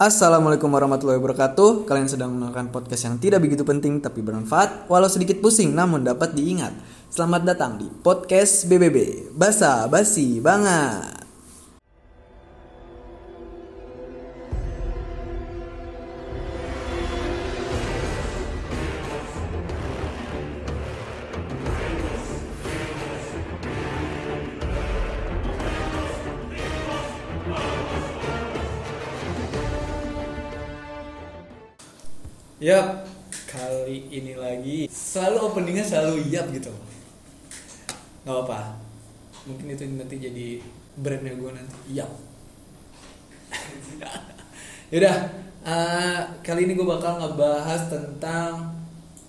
Assalamualaikum warahmatullahi wabarakatuh. Kalian sedang menonton podcast yang tidak begitu penting tapi bermanfaat, walau sedikit pusing namun dapat diingat. Selamat datang di podcast BBB. Basa basi banget. Openingnya selalu yap gitu. Gak apa, mungkin itu nanti jadi brandnya gue nanti. Yap. Yaudah, uh, kali ini gue bakal ngebahas tentang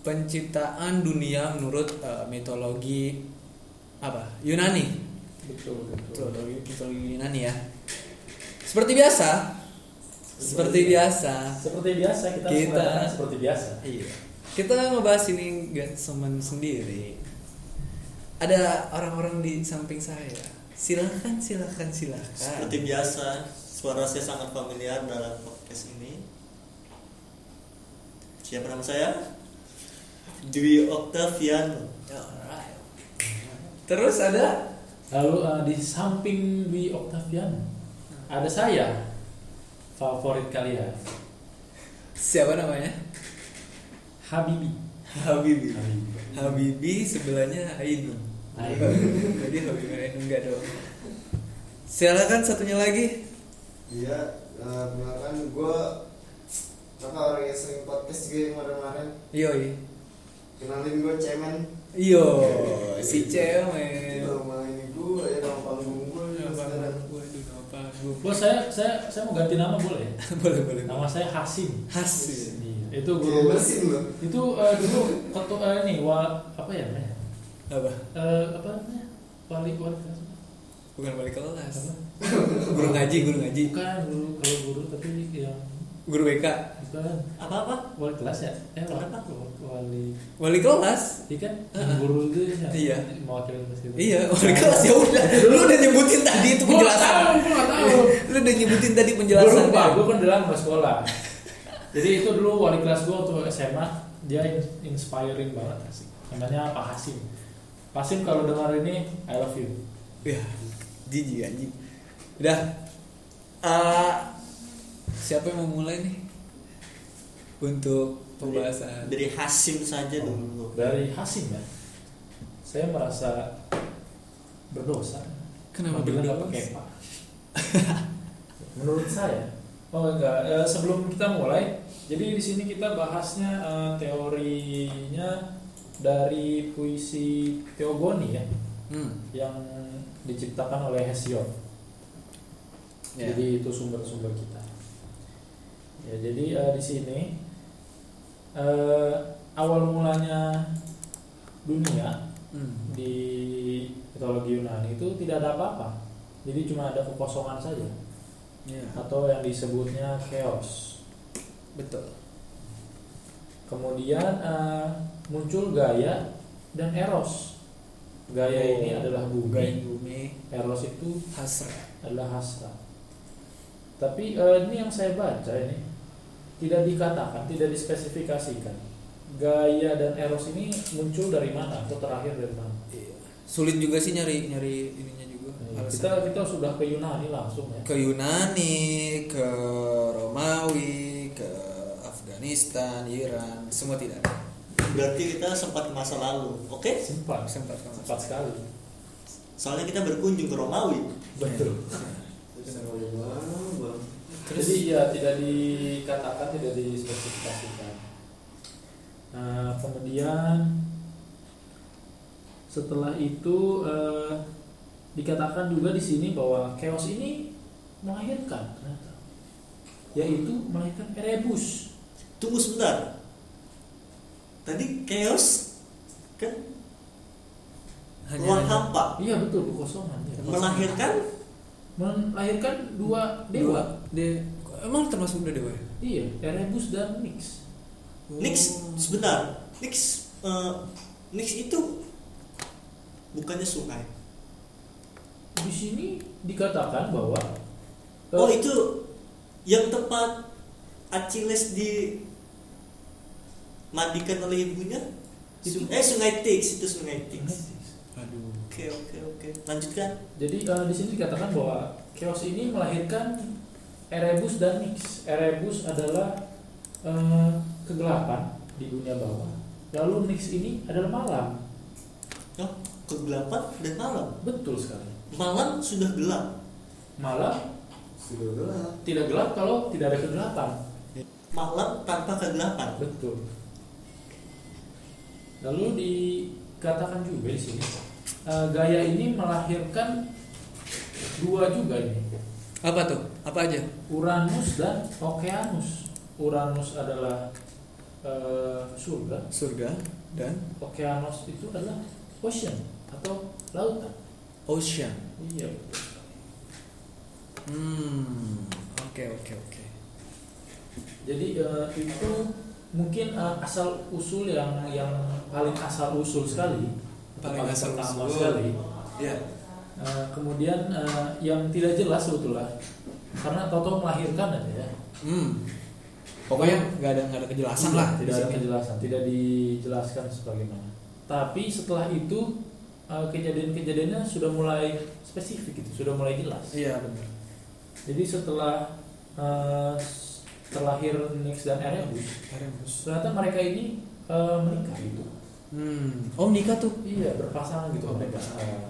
penciptaan dunia menurut uh, mitologi apa Yunani. Betul, Mitologi, mitologi Yunani ya. Seperti biasa, seperti biasa. Seperti biasa kita, Kita- seperti biasa. Iya. Kita ngebahas ini gak semen sendiri. Ada orang-orang di samping saya. Silahkan, silahkan, silahkan. Seperti biasa, suara saya sangat familiar dalam podcast ini. Siapa nama saya? Dwi Octaviano. Alright. Terus ada Lalu eh, di samping Dwi Octavian ada saya favorit kalian siapa namanya? Habibi. Habibi. Habibi. Habibi sebelahnya Ainun. Ainun. Jadi Habibi Ainun enggak dong. Silakan satunya lagi. Iya, eh, perkenalkan gue kakak orang yang sering podcast juga yang kemarin-kemarin Yoi. Kenalin gue Cemen Yo, si cemen. Nama ini gue, ya nama panggung gue. Bos saya saya saya mau ganti nama boleh? boleh, boleh. Nama saya Hasim. Hasil. Iya, itu guru mesin loh itu eh, dulu ketua eh, ini wa, apa ya namanya? Apa? Eh, apa namanya? Wali wali kelas. Bukan balik kelas. Apa? Guru ngaji, guru ngaji. Bukan guru kalau guru tapi yang Guru BK. bukan Apa-apa? wali kelas ya? Eh Kenapa? wali Wali kelas. Iya kan? Yang guru itu yang Iya. mewakili kelas itu. Iya, wali kelas ya udah. Lu udah nyebutin tadi itu Gua penjelasan. tahu, gua tahu. Lu udah nyebutin tadi Gue penjelasan. lupa, gue kan dalam sekolah. Jadi itu dulu wali kelas gue waktu SMA dia in- inspiring banget sih. Namanya Pak Hasim. Pak Hasim kalau dengar ini I love you. Ya, jijik anjing. Udah. Eh, siapa yang mau mulai nih? Untuk pembahasan. Dari Hasim saja dulu. Dari Hasim ya. Saya merasa berdosa. Kenapa berdosa? pakai Pak. Menurut saya. Oh enggak, Eh, sebelum kita mulai, jadi di sini kita bahasnya eh, teorinya dari puisi Teogoni ya, Hmm. yang diciptakan oleh Hesiod. Ya. Jadi itu sumber-sumber kita. Ya, jadi eh, di sini eh, awal mulanya dunia Hmm. di mitologi Yunani itu tidak ada apa-apa. Jadi cuma ada kekosongan saja Ya, atau yang disebutnya chaos. Betul. Kemudian eh, muncul Gaia dan Eros. Gaia Oh, ini adalah bumi, bumi Eros itu hasrat. adalah hasrat. Tapi eh, ini yang saya baca ini tidak dikatakan, tidak dispesifikasikan. Gaia dan Eros ini muncul dari mana atau terakhir dari mana? Iya. Sulit juga sih nyari nyari ininya juga. Kita alasan. kita sudah ke Yunani langsung ya. ke Yunani, ke Romawi, ke Afghanistan, Iran, semua tidak ada. Berarti kita sempat ke masa lalu. Oke? Sempat, Sempat ke masa sempat sekali. Soalnya kita berkunjung ke Romawi. Betul. Bang? Jadi ya tidak dikatakan, tidak dispesifikasikan. Nah, kemudian setelah itu eh, dikatakan juga di sini bahwa chaos ini melahirkan ternyata, yaitu melahirkan Erebus. Tunggu sebentar. Tadi chaos kan Hanya- ruang hampa Iya betul kekosongan. ya. melahirkan melahirkan dua dewa. Dua. De emang termasuk udah dewa ya? Iya, Erebus dan Nyx. Nix Oh. sebentar Nix eh, Nix itu bukannya sungai Di sini dikatakan bahwa oh eh, itu yang tempat Achilles di mandikan oleh ibunya? Itu- eh sungai Styx itu sungai Styx Aduh. oke oke oke. Lanjutkan. Jadi eh, di sini dikatakan bahwa chaos ini melahirkan Erebus dan Nyx. Erebus adalah eh, kegelapan di dunia bawah. Lalu Nyx ini adalah malam. oh kegelapan dan malam? Betul sekali. malam sudah gelap. Malam Sudah gelap. tidak gelap kalau tidak ada kegelapan. malam tanpa kegelapan Betul. Lalu dikatakan juga di sini eh, gaya ini melahirkan dua juga ini. Apa tuh? Apa aja? Uranus dan Okeanus. Uranus adalah eh, surga, Surga dan Okeanos itu adalah ocean atau lautan. ocean. Iya. betul. Hmm. Oke oke oke. Jadi eh, itu mungkin eh, asal usul yang yang paling asal usul sekali, atau Paling asal pertama usul. sekali. Ya. Eh, kemudian eh, yang tidak jelas sebetulnya, karena Toto melahirkan aja ya. Hmm. Pokoknya nggak ada nggak ada kejelasan lah. tidak ada kejelasan, tidak dijelaskan sebagaimana. Tapi setelah itu eh, kejadian-kejadiannya sudah mulai spesifik itu, sudah mulai jelas. Iya benar. Jadi setelah eh, terlahir Nyx dan Erebus, Erebus. ternyata mereka ini eh, menikah gitu. Hmm. Oh nikah tuh. Iya, berpasangan gitu mereka. Eh,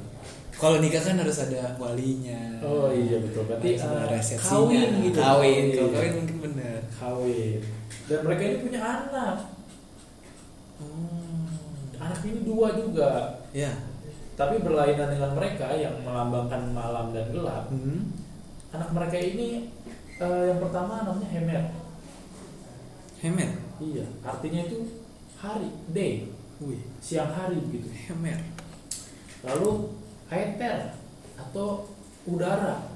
Kalau nikah kan harus ada walinya. Oh iya betul, berarti eh, resepsinya. kawin gitu. Kawin. Kalau Iya. kawin mungkin benar. Kawin. Dan mereka ini punya anak. Oh. Anak ini dua juga. Ya. Tapi berlainan dengan mereka yang melambangkan malam dan gelap. Hmm. Anak mereka ini eh, yang pertama namanya Hemer. Hemer. Iya, artinya itu hari, day, Wih. siang hari begitu. Hemer. Lalu Aether atau udara.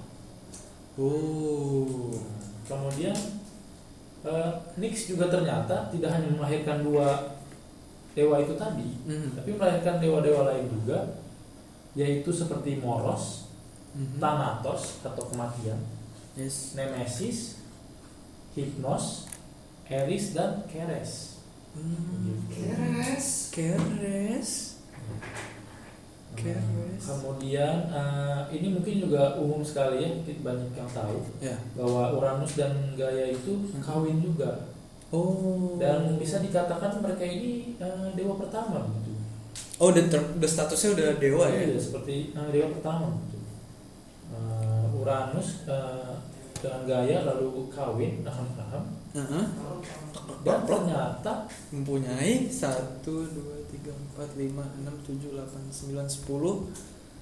Oh. Kemudian eh, Nyx juga ternyata tidak hanya melahirkan dua dewa itu tadi, Hmm. tapi melahirkan dewa-dewa lain juga, yaitu seperti Moros, Mhm. Thanatos atau kematian, Yes. Nemesis, Hypnos, Eris dan Keres. Hmm. Keres. Keres. Keres. Kemudian eh, ini mungkin juga umum sekali ya, mungkin banyak yang tahu Ya. bahwa Uranus dan Gaia itu kawin juga Oh. dan bisa dikatakan mereka ini eh, dewa pertama gitu. Oh, ter- udah statusnya udah dewa ya? Iya, seperti eh, dewa pertama gitu. Eh, Uranus eh, dengan Gaia lalu kawin, aham-aham Heeh. dan ternyata Mempunyai 1, 2, 3, 4, 5, 6, 7, 8, 9, 10,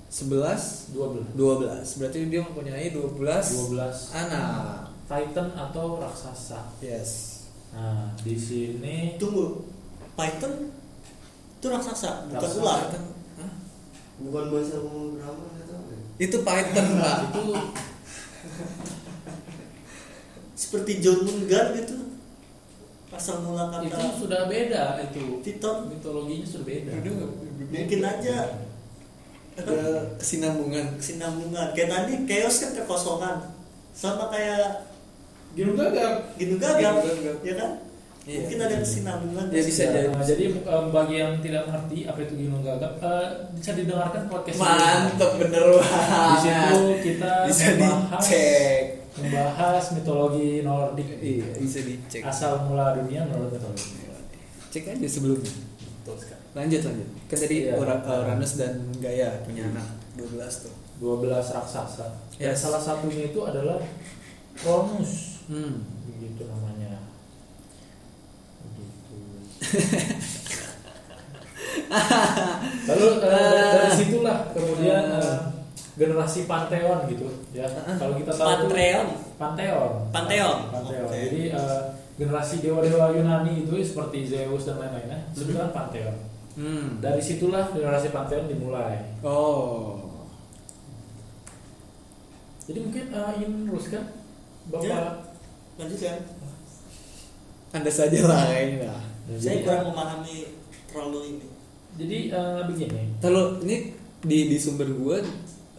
11, 12 12 Berarti dia mempunyai 12 12 anak Titan atau raksasa. Yes Nah, di sini tunggu Python itu raksasa bukan Raksasa. ular Python. Hah? Bukan bahasa apa? Itu Python pak. Itu seperti John Mungan gitu. Asal mula itu kata sudah beda itu. Titan mitologinya sudah beda. Udah mungkin aja. Ada kesinambungan. Kesinambungan. Kayak tadi chaos kan kekosongan. Sama kayak Gini gagap. Gini gagap. ya kan Iya. mungkin ada kesinambungan Ya, bisa jadi. Nah, jadi em, bagi yang tidak mengerti apa itu ginung gagap, eh, bisa didengarkan podcast ini. Mantep bener Di banget situ kita Bisa membahas, dicek membahas mitologi Nordik. Iya bisa dicek Asal mula dunia menurut mitologi. Cek aja sebelumnya Betul sekali. Lanjut lanjut Kan tadi Iya. Ura- Uranus dan Gaia punya anak 12 tuh 12 raksasa. Dan Yes. salah satunya itu adalah Cronus. Hmm Begitu namanya. Begitu. Lalu eh, dari, dari situlah kemudian eh, generasi Pantheon gitu ya. Ah. Kalau kita tahu Pantheon Pantheon. Pantheon. Pantheon. Oke. Jadi eh, generasi dewa-dewa Yunani itu seperti Zeus dan lain-lainnya sebenarnya Pantheon. Hmm Dari situlah generasi Pantheon dimulai. Oh Jadi mungkin eh, ingin meneruskan Bapak Ya. lanjut kan Anda saja lah kayaknya Ya, saya jadi, kurang memahami terlalu ini jadi eh, begini. Kalau ini di di sumber gua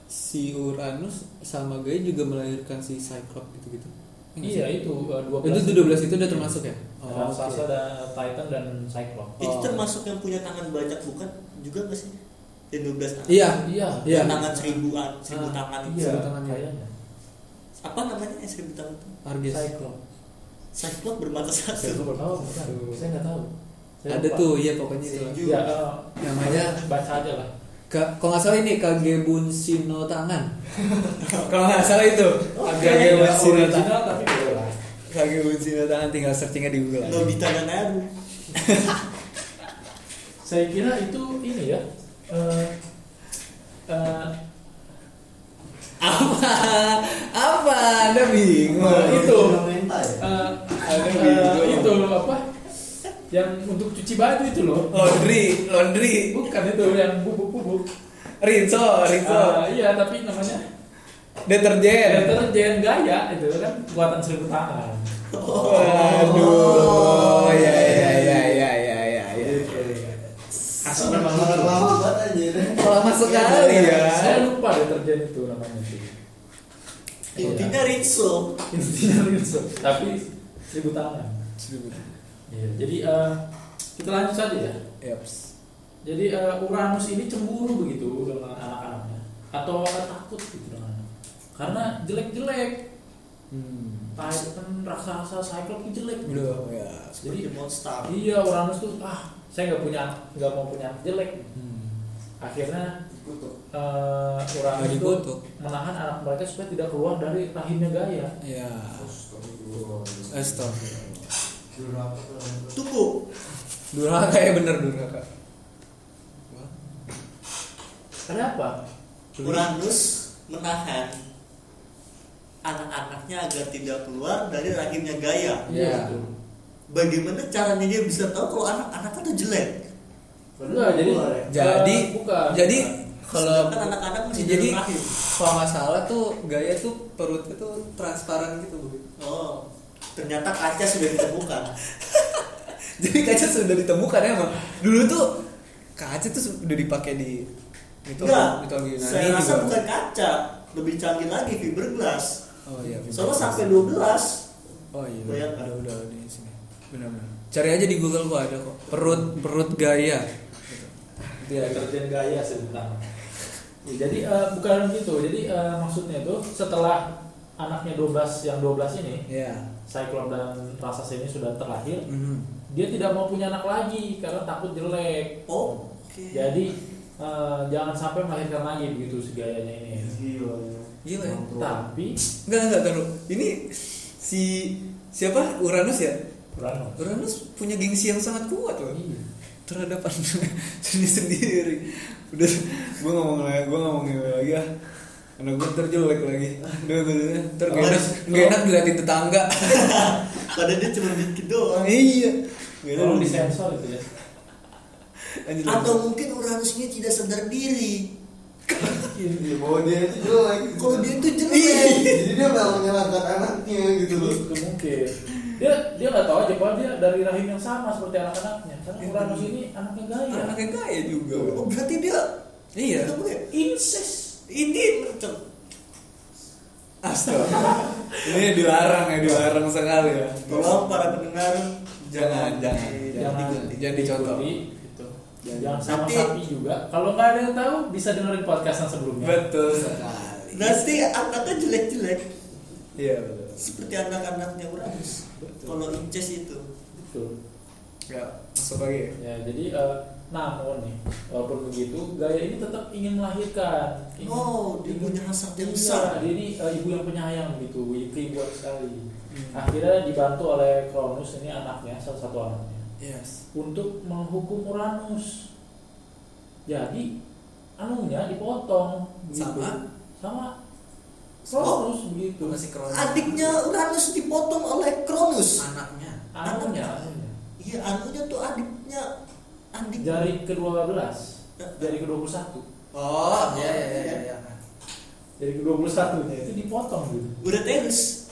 si Uranus sama Gaia juga melahirkan si Cyclops gitu-gitu. Iya itu uh, 12 Itu tuh 12 itu udah termasuk ya? Oh, Raksasa oke. dan Titan dan Cyclops. Itu Oh. termasuk yang punya tangan banyak bukan? Juga nggak sih? Yang 12 tangan. Iya. Iya. Iya. Tangan seribuan, seribu Ah, tangan itu. Iya, Seribu tangan, iya. kayaknya. Apa namanya yang seribu tangan itu? Argus. Cyclops. Cyclops bermata Saya satu. baru tahu, bukan? Saya nggak tahu. Saya Ada lupa. tuh, iya pokoknya itu. Ya, eh, Namanya baca aja lah. Ka- kalau nggak salah ini Kagebun Shino tangan. kalau nggak salah itu. Oke, Kagebun original tangan. tapi lah. Kagebun Shino tangan tinggal searchingnya di Google. Nobita dan Naru. Saya kira itu ini ya. eh eh, Apa? Apa? Anda bingung. itu ya? eh, Ada eh, bingung. itu apa? Yang untuk cuci baju itu loh. Laundry, laundry. Bukan itu yang bubuk-bubuk. Rinso, rinso. Eh, iya, tapi namanya Deterjen. deterjen gaya itu kan buatan seribu tangan. Waduh. Ya ya ya ya Asal. Lama banget aja deh. Lama sekali ya. Saya lupa deterjen itu namanya sih. Intinya Rinso. Intinya Rinso, tapi seribu tangan. Iya, jadi eh, kita lanjut saja ya. Yaps. Jadi eh, Uranus ini cemburu begitu dengan anak-anaknya atau takut gitu dengan anak. Karena jelek-jelek. Hmm. Titan, raksasa, Cyclops itu jelek. gitu. Ya. Seperti monster. Iya Uranus tuh ah saya nggak punya nggak mau punya anak jelek. Hmm. Akhirnya eh, Uranus Nggak itu dikutuk. menahan anak mereka supaya tidak keluar dari rahimnya Gaia. Ya. Tuh. Tunggu. Durhaka ya bener durhaka. Kenapa? Uranus menahan anak-anaknya agar tidak keluar dari rahimnya. Iya. betul. Bagaimana caranya dia bisa tahu kalau anak-anaknya tuh jelek? Enggak, jadi Jadi bukan. jadi kalau Sedangkan anak-anak masih jadi kalau nggak salah tuh gaya tuh perutnya tuh transparan gitu bu. Oh, ternyata kaca sudah ditemukan. Jadi kaca sudah ditemukan ya emang. Dulu tuh kaca tuh sudah dipakai di mitologi Enggak, mitologi Yunani saya rasa juga. bukan kaca, lebih canggih lagi fiberglass. Oh iya. Soalnya sampai 12. Oh iya. Bayangkan. Udah udah di sini. Benar-benar. Cari aja di Google gua ada kok. Perut perut gaya. Gitu. Itu ya. deterjen Gaia sebentar. Ya, jadi eh, bukan gitu. Jadi eh, maksudnya itu setelah anaknya 12 yang 12 ini Ya. Cyclops dan raksasa ini sudah terlahir, Mhm. dia tidak mau punya anak lagi karena takut jelek. Oh, oke. Jadi eh, jangan sampai melahirkan lagi begitu si gayanya ini. Gila ya. Gila ya. Tapi Enggak enggak taruh. Ini si siapa Uranus ya? Uranus. Uranus punya gengsi yang sangat kuat loh Iya. terhadap sendiri sendiri. Udah, gue ngomong lagi, gue ngomongin lagi ya. Anak gue terjelek lagi. Udah, gue ntar gak enak, gak enak diliatin tetangga. Padahal dia cuma dikit doang. iya. Tolong lu disensor itu ya. Lanjut, Atau lanjut. mungkin Uranus ini tidak sadar diri. Iya, bahwa dia itu jelek. gitu. Kalau dia tuh jelek. Jadi dia malah menyalahkan anaknya gitu loh. itu mungkin dia dia nggak tahu aja dia dari rahim yang sama seperti anak-anaknya karena Iya. Uranus ini anaknya Gaia Anaknya kaya juga. Oh, berarti dia Iya. Incest Ini Astaga. Ini dilarang ya, dilarang sekali ya. Tolong para pendengar Jangan, jangan, jangan diikuti. Jangan dicontoh. gitu. Jangan. jangan sama Nanti- sapi juga kalau nggak ada yang tahu bisa dengerin podcast yang sebelumnya Betul sekali. Nanti anaknya jelek-jelek Iya betul. Seperti anak-anaknya Uranus. Kalau incest itu. betul Ya, masuk lagi. ya jadi eh, namun nih walaupun begitu Gaia ini tetap ingin melahirkan ingin, Oh, dia punya hasrat yang besar. dia ini eh, ibu yang penyayang gitu ibu buat sekali Hmm. akhirnya dibantu oleh Cronus ini anaknya salah satu anaknya Yes. untuk menghukum Uranus. Jadi anunya dipotong begitu. Sama? sama Cronus begitu. Masih kronis. Adiknya Uranus dipotong oleh Cronus. Anaknya. Anunya, anunya. Iya, anunya tuh adiknya adik. Jari ke-12, jari ke-21. Oh, iya iya iya iya. Jari ke-21 nya itu dipotong gitu. Udah terus.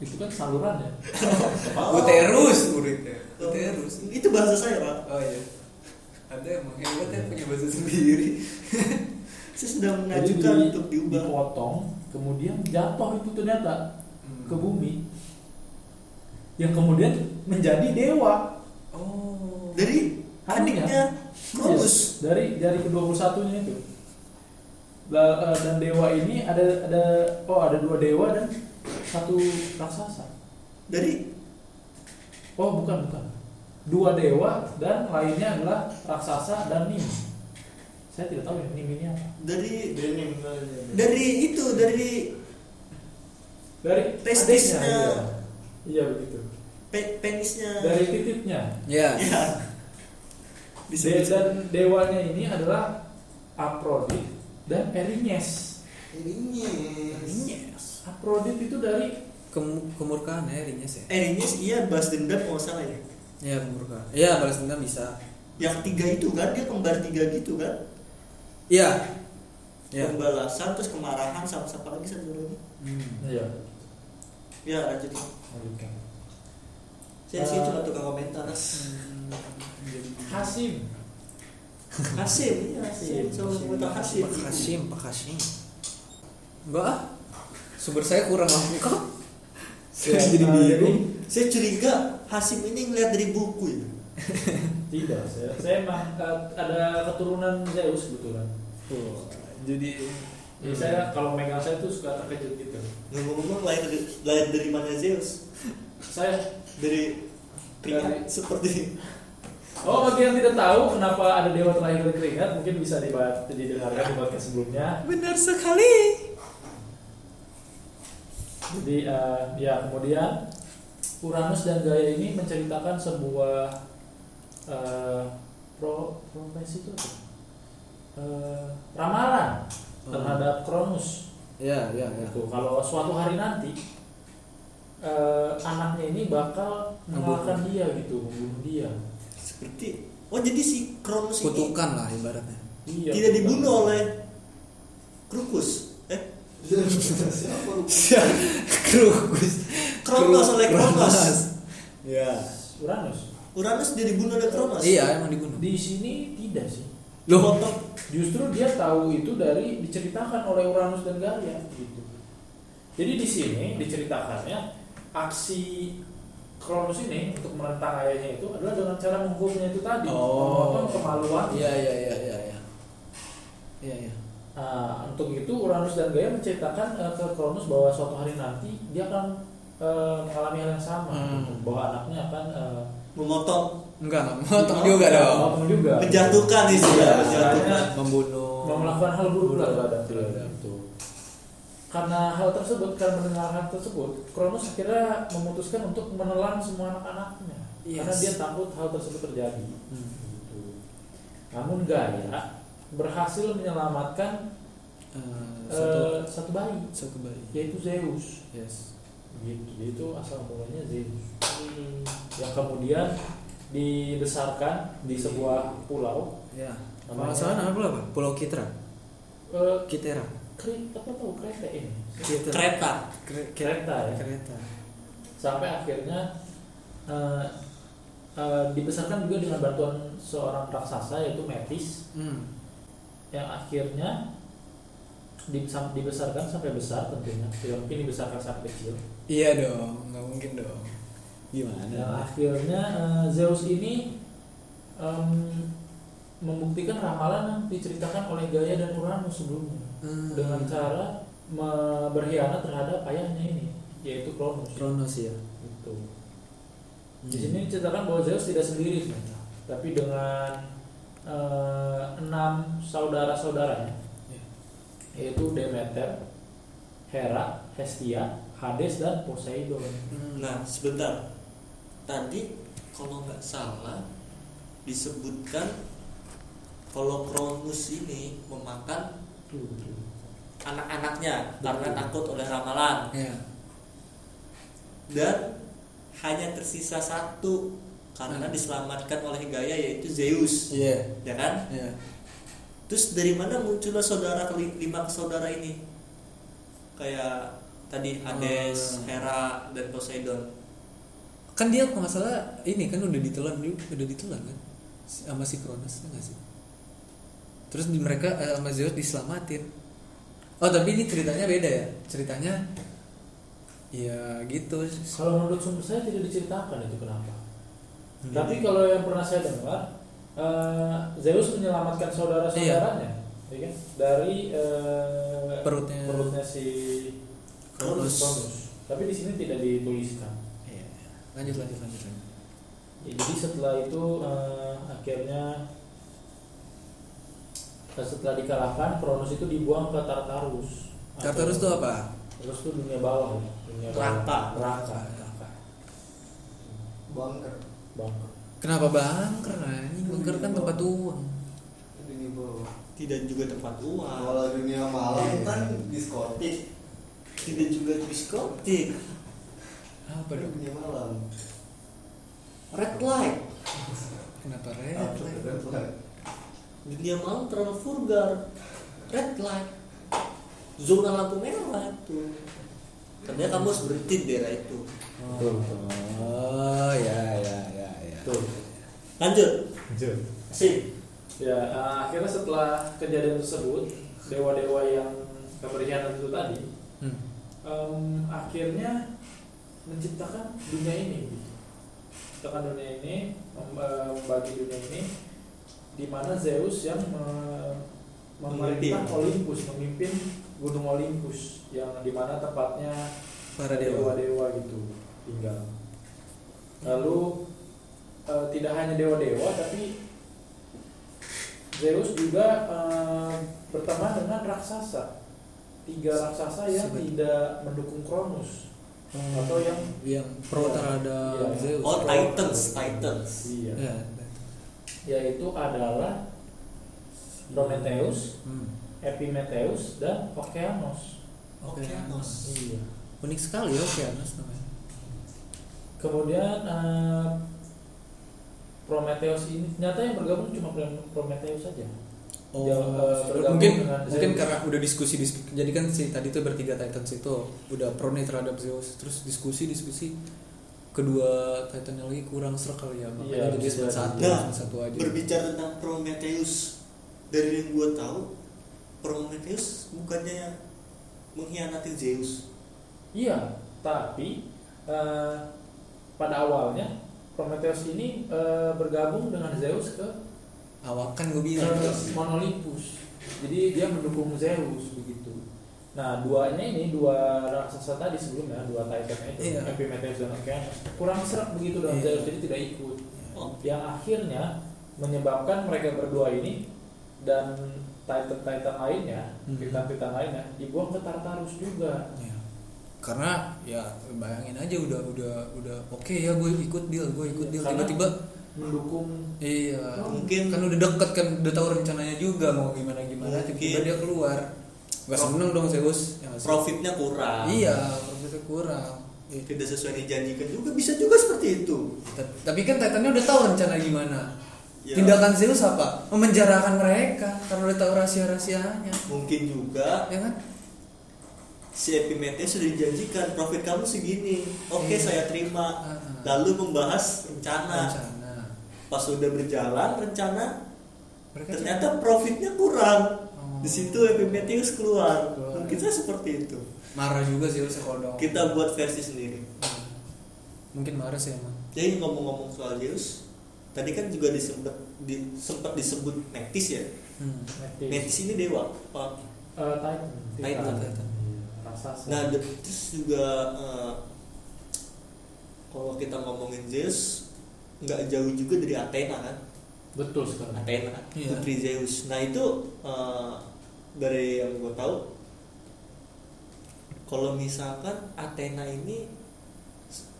Itu kan saluran ya. Uterus, ureter. Uterus. Itu bahasa saya, Pak. Oh iya. Ada emang hebat ya punya bahasa sendiri. Saya sudah Jadi mengajukan di- untuk diubah. dipotong kemudian jatuh itu ternyata Hmm. ke bumi. Yang kemudian menjadi dewa. Oh. Dari adiknya Kronos. Yes, dari dari kedua puluh satunya itu. Eh, dan dewa ini ada ada oh ada dua dewa dan satu raksasa. Dari? Oh bukan bukan. Dua dewa dan lainnya adalah raksasa dan nim saya tidak tahu ya ini apa dari Denim dari itu dari dari Testisnya. iya. iya begitu pe- penisnya. dari titiknya Ya. Ya. De- Disebut dan dewanya ini adalah Aphrodite dan Erines Ini Aphrodite itu dari Kem- kemurkaan ya Rinyes ya. Erines iya balas dendam kalau nggak salah ya. Ya kemurkaan. Iya balas dendam bisa. Yang tiga itu kan dia kembar tiga gitu kan. Iya. Ya. Pembalasan terus kemarahan sama siapa lagi satu lagi. Hmm. iya Ya lanjut. lanjutkan. Saya sih Eh. cuma tukang komentar. Hasim Hasim, iya Hasim. Sama komentar Hasim. Pak Hashim, Pak Hashim. Enggak ah. Sumber saya kurang lengkap. Saya jadi bingung. Saya curiga Hasim ini ngeliat dari buku ya. tidak saya saya emang ada keturunan Zeus kebetulan. Oh, jadi jadi saya kalau megang saya tuh suka terkejut gitu. Ngomong-ngomong lahir dari, lahir dari mana Zeus? saya Dari keringat Dari- seperti oh bagi yang tidak tahu kenapa ada dewa terlahir dari keringat mungkin bisa dibahas didengarkan di podcast sebelumnya. Benar sekali. Jadi eh, ya kemudian Uranus dan Gaia ini menceritakan sebuah eh, pro profesi itu apa? Eh, ramalan Oh. terhadap Cronus. Ya, ya, ya. Gitu. Kalau suatu hari nanti eh, anaknya ini bakal mengalahkan dia gitu, membunuh dia. seperti Oh jadi si Kronos ini Kutukan lah ibaratnya. Iya. tidak dibunuh oleh Krukus. Eh, Siapa? Krukus. Kronos oleh Kronos. Ya. Uranus. Uranus dia dibunuh oleh Kronos. Iya, emang dibunuh. Di sini tidak sih. Loh, Potong. Justru dia tahu itu dari diceritakan oleh Uranus dan Gaia gitu. Jadi di sini diceritakannya aksi Kronos ini untuk menentang ayahnya itu adalah dengan cara menghukumnya itu tadi, Oh. memotong kemaluan. Iya, iya, iya, iya, iya. Iya, iya. Nah, untuk itu Uranus dan Gaia menceritakan eh, ke Kronos bahwa suatu hari nanti dia akan eh, mengalami hal yang sama, Hmm. gitu. bahwa anaknya akan eh, Memotong, Enggak, memotong juga dong. memotong juga, menjatuhkan Iya, istilah, istilahnya menjatuhkan. Membunuh. mau melakukan hal buruk lah terhadap dia, Terhadap. gitu. Karena hal tersebut, karena mendengar hal tersebut, Kronos akhirnya memutuskan untuk menelan semua anak-anaknya, Yes. karena dia takut hal tersebut terjadi. Hmm. Gitu. Namun Gaia berhasil menyelamatkan eh, satu satu bayi, satu bayi. yaitu Zeus. Yes. Gitu. Itu asal mulanya Zeus. Yang kemudian dibesarkan di sebuah pulau. Ya. Namanya- salah nama pulau apa? Pulau Kitra. Eh, Kitera. Kri- apa tahu kereta ini? Kitra. Kereta. Kereta ya. Kereta. sampai akhirnya eh, eh, dibesarkan juga dengan bantuan seorang raksasa yaitu Metis Hmm. yang akhirnya dibesarkan sampai besar tentunya tidak mungkin dibesarkan sampai kecil Iya dong, nggak mungkin dong. Gimana? akhirnya eh, Zeus ini em, membuktikan ramalan yang diceritakan oleh Gaia dan Uranus sebelumnya Hmm. dengan cara berkhianat terhadap ayahnya ini yaitu Cronus Kronos ya. Gitu. Di sini diceritakan bahwa Zeus tidak sendiri ternyata, tapi dengan eh, enam saudara-saudaranya, Ya. yaitu Demeter, Hera, Hestia, Hades dan Poseidon. Hmm. Nah, sebentar. Tadi kalau nggak salah disebutkan kalau Kronos ini memakan anak-anaknya karena takut oleh ramalan Ya. dan hanya tersisa satu karena Hmm. diselamatkan oleh Gaia yaitu Zeus, Iya. ya kan? Iya. Terus dari mana munculnya saudara keli- lima saudara ini? Kayak tadi Hades, Hmm. Hera, dan Poseidon. Kan dia kalau nggak salah ini kan udah ditelan udah ditelan kan sama si Kronos ya nggak sih? Terus di mereka eh, sama Zeus diselamatin. Oh tapi ini ceritanya beda ya? Ceritanya ya gitu. Kalau menurut sumber saya tidak diceritakan itu kenapa. Hmm. Tapi kalau yang pernah saya dengar, eh, Zeus menyelamatkan saudara-saudaranya, ya kan? Dari eh, Perutnya. perutnya si Cronus. Cronus. Tapi di sini tidak dituliskan. Iya. Lanjut lanjut lanjut. lanjut. Ya, jadi setelah itu eh, akhirnya eh, setelah dikalahkan Cronus itu dibuang ke Tartarus. Tartarus itu apa? Tartarus itu dunia bawah, ya. dunia Neraka. bawah. Neraka. Neraka. Bunker. Bangkrut. Kenapa bangker anjing? Bangker kan tempat uang. Di bawah. tidak juga tempat uang Kalau dunia malam Iya. kan diskotik. Tidak juga diskotik Apa dong? dunia malam. red light Kenapa Apa red? tuh? Red light. dunia malam terlalu vulgar red light zona lampu merah tuh ternyata kamu harus berhenti di daerah itu Oh ya ya ya ya. Betul. lanjut sip Ya, eh, akhirnya setelah kejadian tersebut, dewa-dewa yang keberkhianat itu tadi, Hmm. Em, akhirnya menciptakan dunia ini. Menciptakan dunia ini, eh, membagi dunia ini, di mana Zeus yang me- memerintah. Olympus, memimpin Gunung Olympus, yang di mana tempatnya Para dewa. dewa-dewa gitu tinggal. Lalu eh, tidak hanya dewa-dewa, tapi Zeus juga eh, berteman dengan raksasa. Tiga raksasa yang Sebut. tidak mendukung Cronus Oh, atau yang yang pro terhadap Iya. Zeus. oh titans titans iya, Ya. yaitu adalah Prometheus, Hmm. Epimetheus, dan Okeanos. Okeanos. Iya. Unik sekali ya Okeanos namanya. Kemudian eh, Prometheus ini ternyata yang bergabung cuma Prometheus saja. Oh, Yang, eh, mungkin mungkin karena udah diskusi diskusi. Jadi kan si tadi tuh bertiga Titans itu udah pro nih terhadap Zeus. Terus diskusi diskusi kedua Titan yang lagi kurang serak kali ya makanya Iya, jadi satu Nah, satu aja. berbicara tentang Prometheus dari yang gue tahu Prometheus bukannya mengkhianati Zeus Iya, tapi eh, pada awalnya Prometheus ini eh, bergabung dengan Zeus ke, Awak kan gue bilang Olympus. Jadi dia mendukung Zeus begitu. Nah, duanya ini dua raksasa tadi sebelumnya, dua Titan itu, Iya. Epimetheus dan Okeanos, kurang serak begitu dengan Iya. Zeus, jadi tidak ikut. oh, Yang akhirnya menyebabkan mereka berdua ini dan Titan-Titan lainnya, Mhm. Titan-Titan lainnya dibuang ke Tartarus juga. Ya. Karena ya bayangin aja udah udah udah oke ya gue ikut deal gue ikut deal Karena- tiba-tiba Mendukung. Iya. Mungkin- kan udah deket kan udah tahu rencananya juga mau gimana gimana tiba-tiba dia keluar. Gak seneng dong Zeus. Ya, nggak profitnya kurang. Iya profitnya kurang. Iya. tidak sesuai dijanjikan juga bisa juga seperti itu. Ta- tapi kan Titannya udah tahu rencana gimana. Ya. tindakan Zeus apa? Memenjarakan mereka karena udah tahu rahasia rahasianya mungkin juga ya kan? si Epimetheus sudah dijanjikan profit kamu segini. Oke Iya. saya terima. Ah, ah. lalu membahas rencana. Rencana pas sudah berjalan rencana mereka ternyata profitnya kurang Oh. di situ Epimetheus keluar Keluar. mungkin saya seperti itu marah juga Zeus kalau dong kita buat versi sendiri mungkin marah sih emang jadi ngomong-ngomong soal Zeus tadi kan juga disebut di, sempat disebut Metis ya hmm. Metis. Ini dewa apa Eh, Titan. Titan. Titan. Nah, terus juga eh, kalau kita ngomongin Zeus nggak jauh juga dari Athena kan? betul sekali. Athena, Iya. putri Zeus. Nah itu eh, dari yang gue tahu, kalau misalkan Athena ini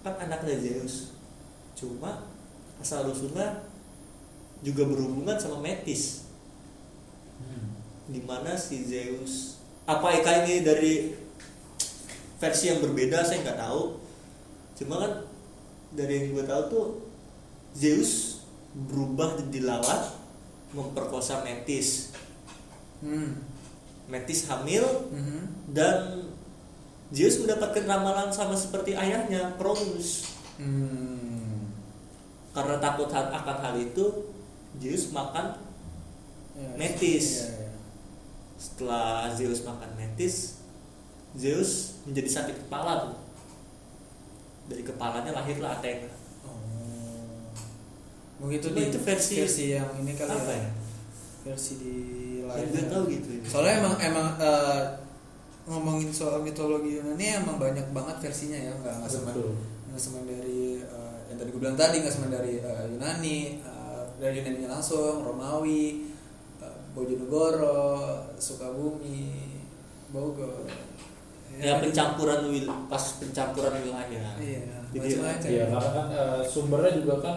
kan anak dari Zeus, cuma asal usulnya juga berhubungan sama Metis, Hmm. di mana si Zeus apa ikan ini dari versi yang berbeda saya nggak tahu cuma kan dari yang gue tahu tuh Zeus berubah jadi lalat memperkosa Metis Hmm. Metis hamil Mhm. dan Zeus mendapatkan ramalan sama seperti ayahnya Cronus Hmm. karena takut akan hal itu Zeus makan Ya, Metis. iya, iya. setelah Zeus makan Metis Zeus menjadi sakit kepala tuh dari kepalanya lahirlah Athena. Begitu Cuma di itu versi- yang ini kali apa ya? Versi di lain. gue tahu gitu ini. Soalnya emang emang eh, ngomongin soal mitologi Yunani emang banyak banget versinya ya, nggak nggak Betul. nggak cuma dari eh, yang tadi gue bilang tadi nggak cuma dari eh, Yunani, eh, dari Yunani langsung, Romawi, eh, Bojonegoro, Sukabumi, Bogor. ya pencampuran wil pas pencampuran wilayah Iya, Jadi. Iya, karena kan eh, sumbernya juga kan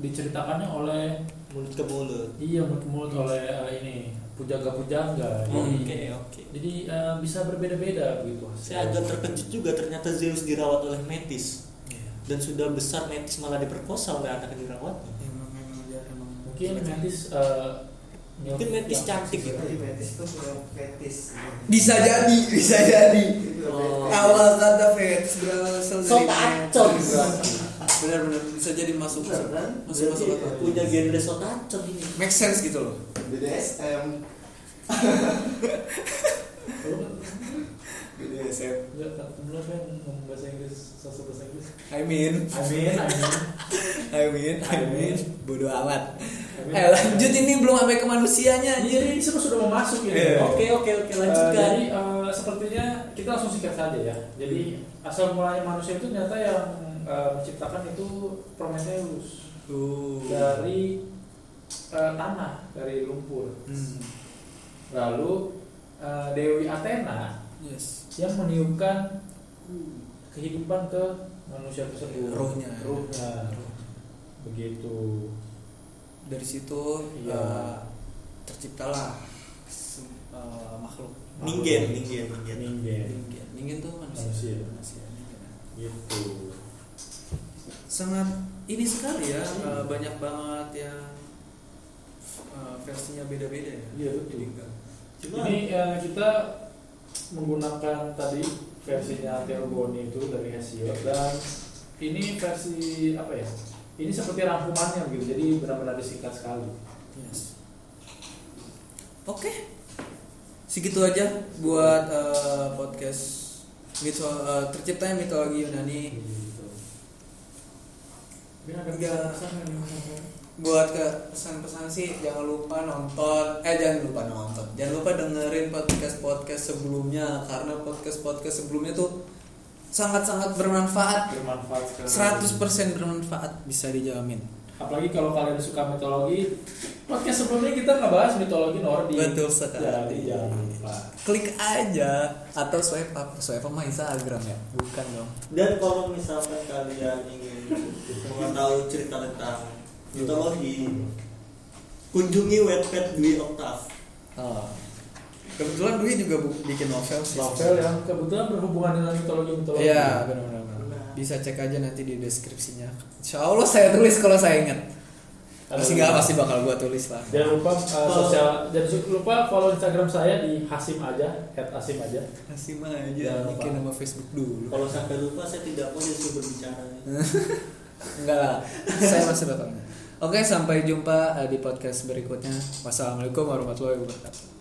diceritakannya oleh mulut ke mulut iya mulut oleh eh, ini pujangga-pujangga. Oh, Jadi- oke oke Jadi eh, bisa berbeda-beda begitu. saya agak terkejut juga ternyata Zeus dirawat oleh Metis Iya. dan sudah besar Metis malah diperkosa oleh anak yang dirawatnya Emang emang dia emang Mungkin Metis eh, Mungkin Metis cantik gitu. Fetis tuh fetis. bisa jadi, bisa jadi. Oh. Awal kata fetis berasal so dari berarti Benar-benar bisa jadi masuk Benar, masuk kan? masuk masuk akal. punya genre so tacon ini Make sense gitu loh. BDSM. BDSM. Enggak, kan bener kan ngomong bahasa Inggris, sosok bahasa Inggris. I mean, I mean, I mean, I mean, I mean, bodoh amat. I mean. Eh lanjut ini belum sampai ke manusianya Jadi anjir. ini semua sudah mau masuk ini. Iya. oke oke oke Eh, lanjutkan jadi eh, sepertinya kita langsung singkat saja ya. Jadi asal mulanya manusia itu ternyata yang eh, menciptakan itu Prometheus Tuh. dari eh, tanah, dari lumpur. Hmm. Lalu eh, Dewi Athena Yes. yang meniupkan kehidupan ke manusia tersebut. Ruhnya. Ruhnya. Begitu. Dari situ Iya. eh, terciptalah eh, makhluk. ningen ningen ningen Ningen. Ningen. Ningen tuh manusia. Manusia. Manusia. Gitu. Sangat ini sekali ya eh, banyak banget yang eh, versinya beda-beda ya Iya, betul. Cuma Ini eh, kita menggunakan tadi versinya Theogoni itu dari Hesiod dan ini versi apa ya? Ini seperti rangkumannya gitu. Jadi benar-benar disingkat sekali. yes. oke segitu aja buat eh, podcast mito eh, terciptanya mitologi Yunani Gitu. Enggak. buat ke pesan-pesan sih jangan lupa nonton eh jangan lupa nonton jangan lupa dengerin podcast podcast sebelumnya karena podcast podcast sebelumnya tuh sangat-sangat bermanfaat bermanfaat sekali. 100% bermanfaat bisa dijamin Apalagi kalau kalian suka mitologi, podcast sebelumnya kita ngebahas mitologi Nordik. Betul sekali. Jadi jangan lupa. klik aja atau swipe up swipe up mah Instagram ya bukan dong dan kalau misalkan kalian ingin mengetahui cerita tentang mitologi kunjungi webpad Dwi Octave oh. kebetulan Dwi juga bu- bikin novel sih Novel yang kebetulan berhubungan dengan mitologi-mitologi. Iya benar-benar bisa cek aja nanti di deskripsinya. Insya Allah saya tulis kalau saya ingat. Pasti nggak pasti bakal gua tulis lah. Jangan lupa uh, sosial, jangan lupa follow Instagram saya di Hasim aja, @hasim aja. Jangan aja lupa. bikin nama Facebook dulu. Kalau sampai lupa saya tidak mau jadi sumber bicara enggak lah saya masih bakal Oke sampai jumpa eh, di podcast berikutnya. Wassalamualaikum warahmatullahi wabarakatuh